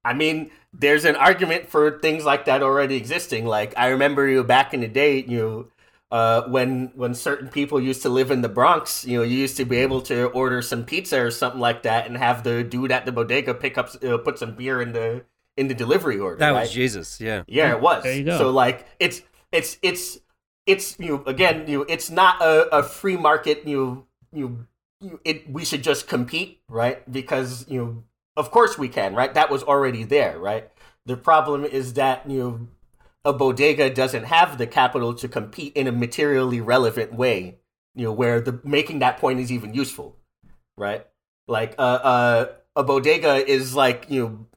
I mean, there's an argument for things like that already existing. Like I remember you back in the day, you uh, when when certain people used to live in the Bronx, you know, you used to be able to order some pizza or something like that, and have the dude at the bodega pick up, uh, put some beer in the in the delivery order. That right? was Jesus, yeah, yeah, it was. There you go. So like, it's it's it's it's you know, again you know, it's not a, a free market you you you it we should just compete right because you know of course we can right that was already there right the problem is that you know a bodega doesn't have the capital to compete in a materially relevant way you know where the making that point is even useful right? Like uh, uh a bodega is like you know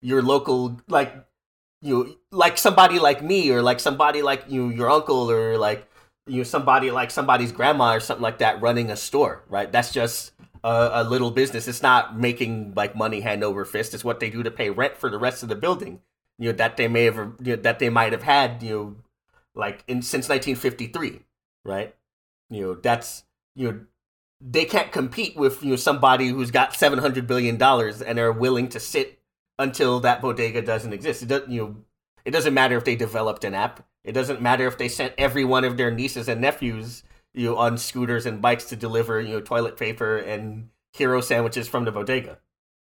your local like you like somebody like me or like somebody like you your uncle or like you know, somebody like somebody's grandma or something like that running a store right? That's just a, a, little business. It's not making like money hand over fist. It's what they do to pay rent for the rest of the building you know that they may have you know, that they might have had you know like in since 1953 right you know that's you know they can't compete with you know somebody who's got 700 billion dollars and are willing to sit until that bodega doesn't exist. It doesn't, you know, it doesn't matter if they developed an app. It doesn't matter if they sent every one of their nieces and nephews, you know, on scooters and bikes to deliver, you know, toilet paper and hero sandwiches from the bodega.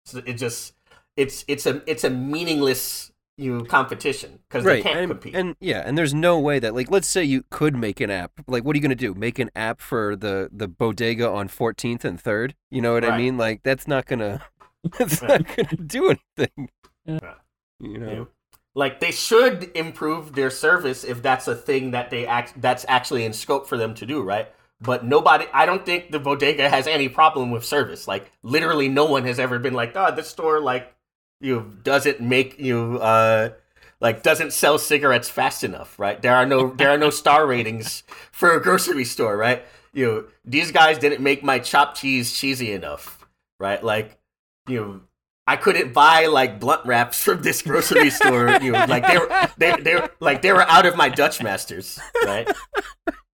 So it just it's it's a it's a meaningless you competition because they can't and, compete. and yeah and there's no way that like let's say you could make an app like what are you going to do make an app for the the bodega on 14th and 3rd you know what i mean like that's not gonna that's Right. not gonna do anything Right. you know You know, like they should improve their service if that's a thing that they act that's actually in scope for them to do, right? But nobody, I don't think the bodega has any problem with service. Like literally, no one has ever been like, "Oh, this store like you know, doesn't make you uh like doesn't sell cigarettes fast enough, right? There are no there are no star ratings for a grocery store, right? You know, these guys didn't make my chopped cheese cheesy enough, right? Like, you know, I couldn't buy like blunt wraps from this grocery store. You know, like they were they they were, like they were out of my Dutch masters, right?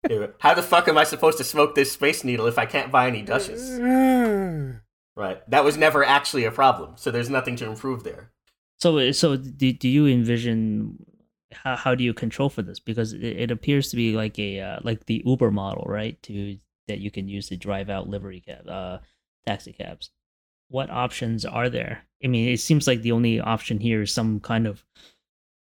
You know, How the fuck am I supposed to smoke this space needle if I can't buy any Dutches? Right. That was never actually a problem, so there's nothing to improve there. So, so do, do you envision how, how do you control for this? Because it, it appears to be like a uh, like the Uber model, right? To that you can use to drive out livery cab, uh, taxi cabs. What options are there? I mean, it seems like the only option here is some kind of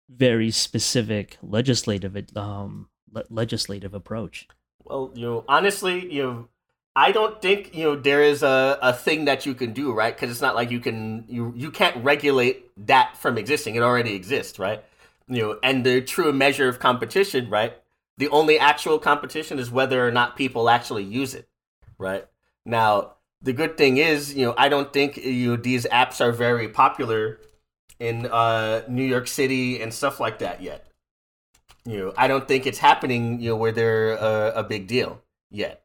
very specific legislative um le- legislative approach. Well, you know, honestly, you know, I don't think you know there is a, a thing that you can do, right? Because it's not like you can you you can't regulate that from existing. It already exists, right? You know, and the true measure of competition, right? The only actual competition is whether or not people actually use it, right? Now, the good thing is, you know, I don't think you know these apps are very popular in uh, New York City and stuff like that yet. You know, I don't think it's happening. You know, where they're a, a big deal yet,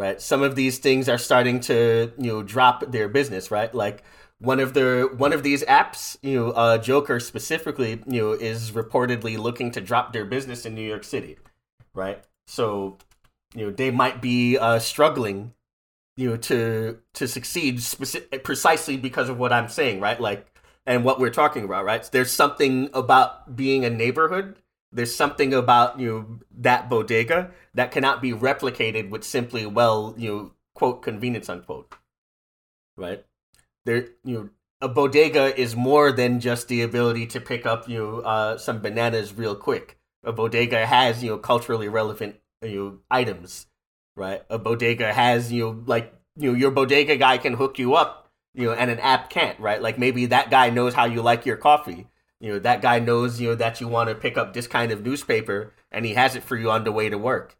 right? Some of these things are starting to you know drop their business, right? Like one of the one of these apps, you know, uh, Jokr specifically, you know, is reportedly looking to drop their business in New York City, right? So, you know, they might be uh, struggling, you know, to to succeed speci- precisely because of what I'm saying, right? Like, and what we're talking about, right? There's something about being a neighborhood. There's something about you know that bodega that cannot be replicated with simply, well, you know, quote convenience unquote, right? There, you know, a bodega is more than just the ability to pick up you know uh, some bananas real quick. A bodega has you know culturally relevant you know items, right? A bodega has you know like you know your bodega guy can hook you up, you know, and an app can't, right? Like maybe that guy knows how you like your coffee. You know, that guy knows, you know, that you want to pick up this kind of newspaper and he has it for you on the way to work.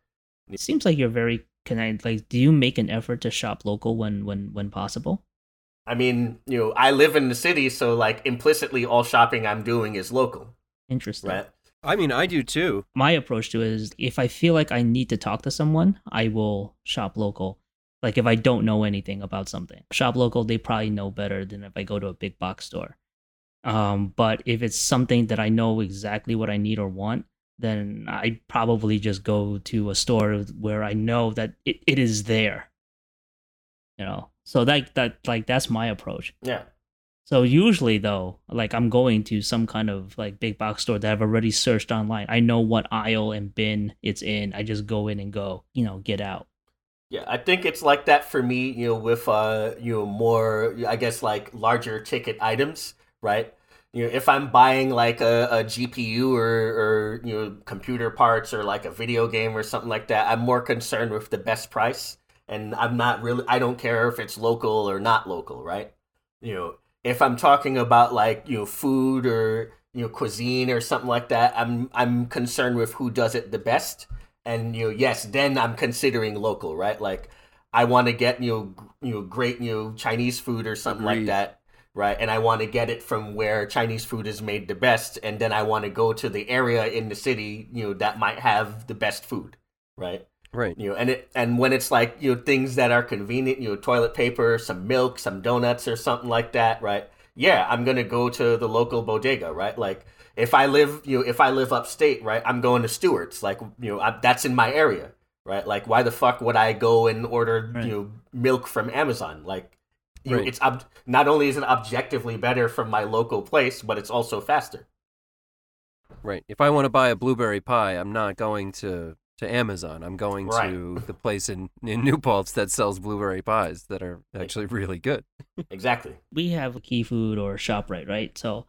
It seems like you're very connected. Like, do you make an effort to shop local when when when possible? I mean, you know, I live in the city, so like implicitly all shopping I'm doing is local, Interesting. right? i mean i do too my approach to it is if I feel like I need to talk to someone, I will shop local. Like if I don't know anything about something, shop local, they probably know better than if I go to a big box store. Um, but if it's something that I know exactly what I need or want, then I probably just go to a store where I know that it, it is there. You know, so that that like that's my approach. Yeah. So usually though, like I'm going to some kind of like big box store that I've already searched online. I know what aisle and bin it's in. I just go in and go, you know, get out. Yeah, I think it's like that for me, you know, with uh, you know, more I guess like larger ticket items, right? You know, if I'm buying like a, a GPU or or you know, computer parts or like a video game or something like that, I'm more concerned with the best price. And I'm not really I don't care if it's local or not local, right? You know, if I'm talking about like, you know, food or you know, cuisine or something like that, I'm I'm concerned with who does it the best. And you know yes then i'm considering local right? Like i want to get you know you know great you know chinese food or something like that right? And i want to get it from where chinese food is made the best and then i want to go to the area in the city you know that might have the best food right? Right. You know and it and when it's like you know things that are convenient you know toilet paper some milk some donuts or something like that right? Yeah i'm gonna go to the local bodega right? Like if i live you know if i live upstate right i'm going to stewart's like you know I, that's in my area right? Like why the fuck would i go and order Right. you know milk from amazon? Like you Right. it's ob- not only is it objectively better from my local place but it's also faster right if i want to buy a blueberry pie i'm not going to to Amazon. I'm going Right. to the place in, in New Paltz that sells blueberry pies that are actually really good. Exactly. we have Key Food or ShopRite, right? So,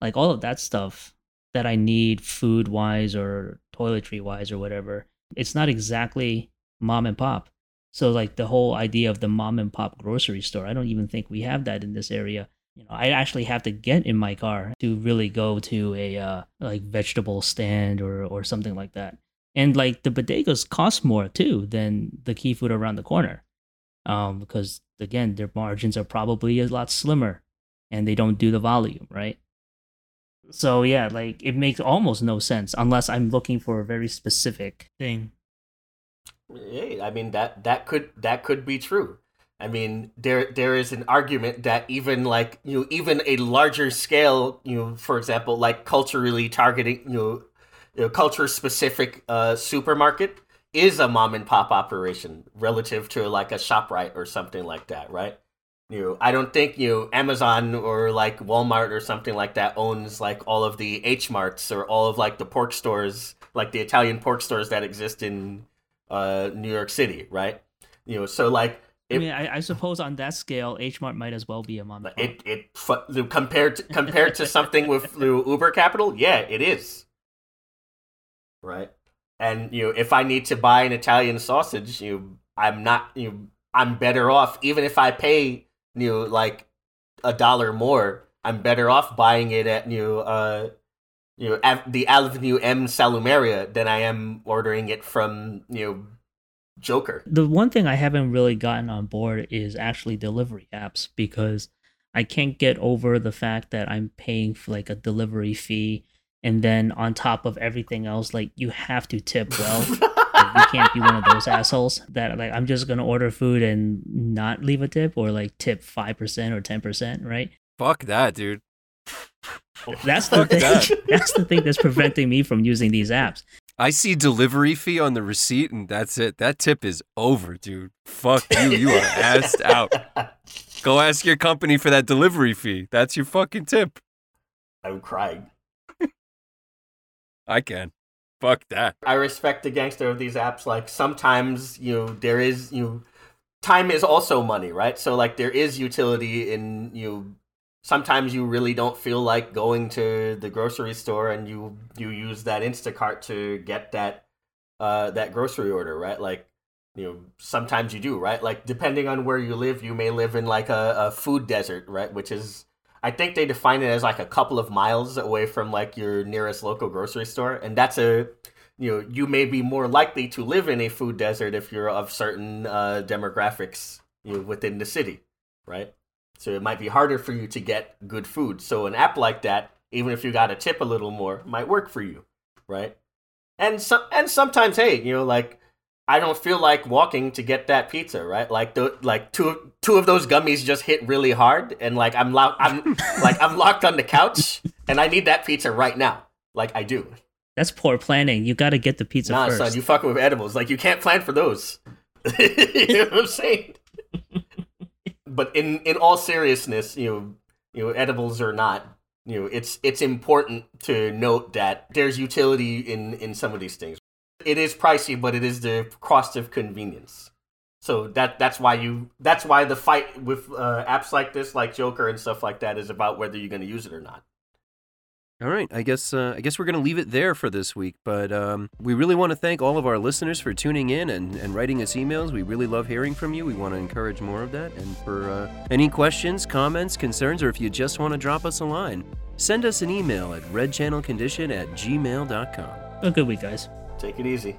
like all of that stuff that I need food wise or toiletry wise or whatever, it's not exactly mom and pop. So, like the whole idea of the mom and pop grocery store, I don't even think we have that in this area. You know, I actually have to get in my car to really go to a uh, like vegetable stand or or something like that. And like the bodegas cost more too than the Key Food around the corner um, because again, their margins are probably a lot slimmer, and they don't do the volume, right? So yeah, like it makes almost no sense unless I'm looking for a very specific thing. Hey, I mean that that could that could be true. I mean there there is an argument that even like you know even a larger scale you know for example like culturally targeting you know, you know culture specific uh, supermarket is a mom and pop operation relative to like a Shoprite or something like that, right? You know, I don't think you know, Amazon or like Walmart or something like that owns like all of the H marts or all of like the pork stores, like the Italian pork stores that exist in uh, New York City, right? You know, so like I mean, I, I suppose on that scale, H Mart might as well be a mom it it compared to, compared to something with the Uber capital, yeah, it is. Right, and you know, if I need to buy an Italian sausage, you, know, I'm not you, know, I'm better off even if I pay you know, like a dollar more. I'm better off buying it at you know, uh, you know, at the Avenue M Salumeria than I am ordering it from you know, Jokr. the one thing I haven't really gotten on board is actually delivery apps because I can't get over the fact that I'm paying for like a delivery fee and then on top of everything else like you have to tip well. Like, you can't be one of those assholes that like I'm just gonna order food and not leave a tip or like tip five percent or ten percent, right? Fuck that, dude. That's the Fuck thing. that. That's the thing that's preventing me from using these apps. I see delivery fee on the receipt, and that's it. That tip is over, dude. Fuck you. You are assed out. Go ask your company for that delivery fee. That's your fucking tip. I'm crying. I can. Fuck that. I respect the gangster of these apps. Like sometimes, you know, there is you know, time is also money, right? So like there is utility in you. Sometimes you really don't feel like going to the grocery store, and you you use that Instacart to get that uh that grocery order, right? Like you know, sometimes you do, right? Like depending on where you live, you may live in like a, a food desert, right? Which is I think they define it as like a couple of miles away from like your nearest local grocery store, and that's a you know you may be more likely to live in a food desert if you're of certain uh, demographics you know, within the city, right? So it might be harder for you to get good food. So an app like that, even if you got to tip a little more, might work for you, right? And some and sometimes, hey, you know, like I don't feel like walking to get that pizza, right? Like the like two two of those gummies just hit really hard, and like I'm locked, I'm like I'm locked on the couch, and I need that pizza right now, like I do. That's poor planning. You got to get the pizza nah, first. son, you fucking with edibles. Like you can't plan for those. you know what I'm saying? but in in all seriousness, you know, you know, edibles or not, you know, it's it's important to note that there's utility in in some of these things. It is pricey, but it is the cost of convenience. So that that's why you that's why the fight with uh, apps like this, like Jokr and stuff like that, is about whether you're going to use it or not. All right, I guess uh, I guess we're gonna leave it there for this week. But um, we really want to thank all of our listeners for tuning in and, and writing us emails. We really love hearing from you. We want to encourage more of that. And for uh, any questions, comments, concerns, or if you just want to drop us a line, send us an email at redchannelcondition at gmail.com. A good week, guys. Take it easy.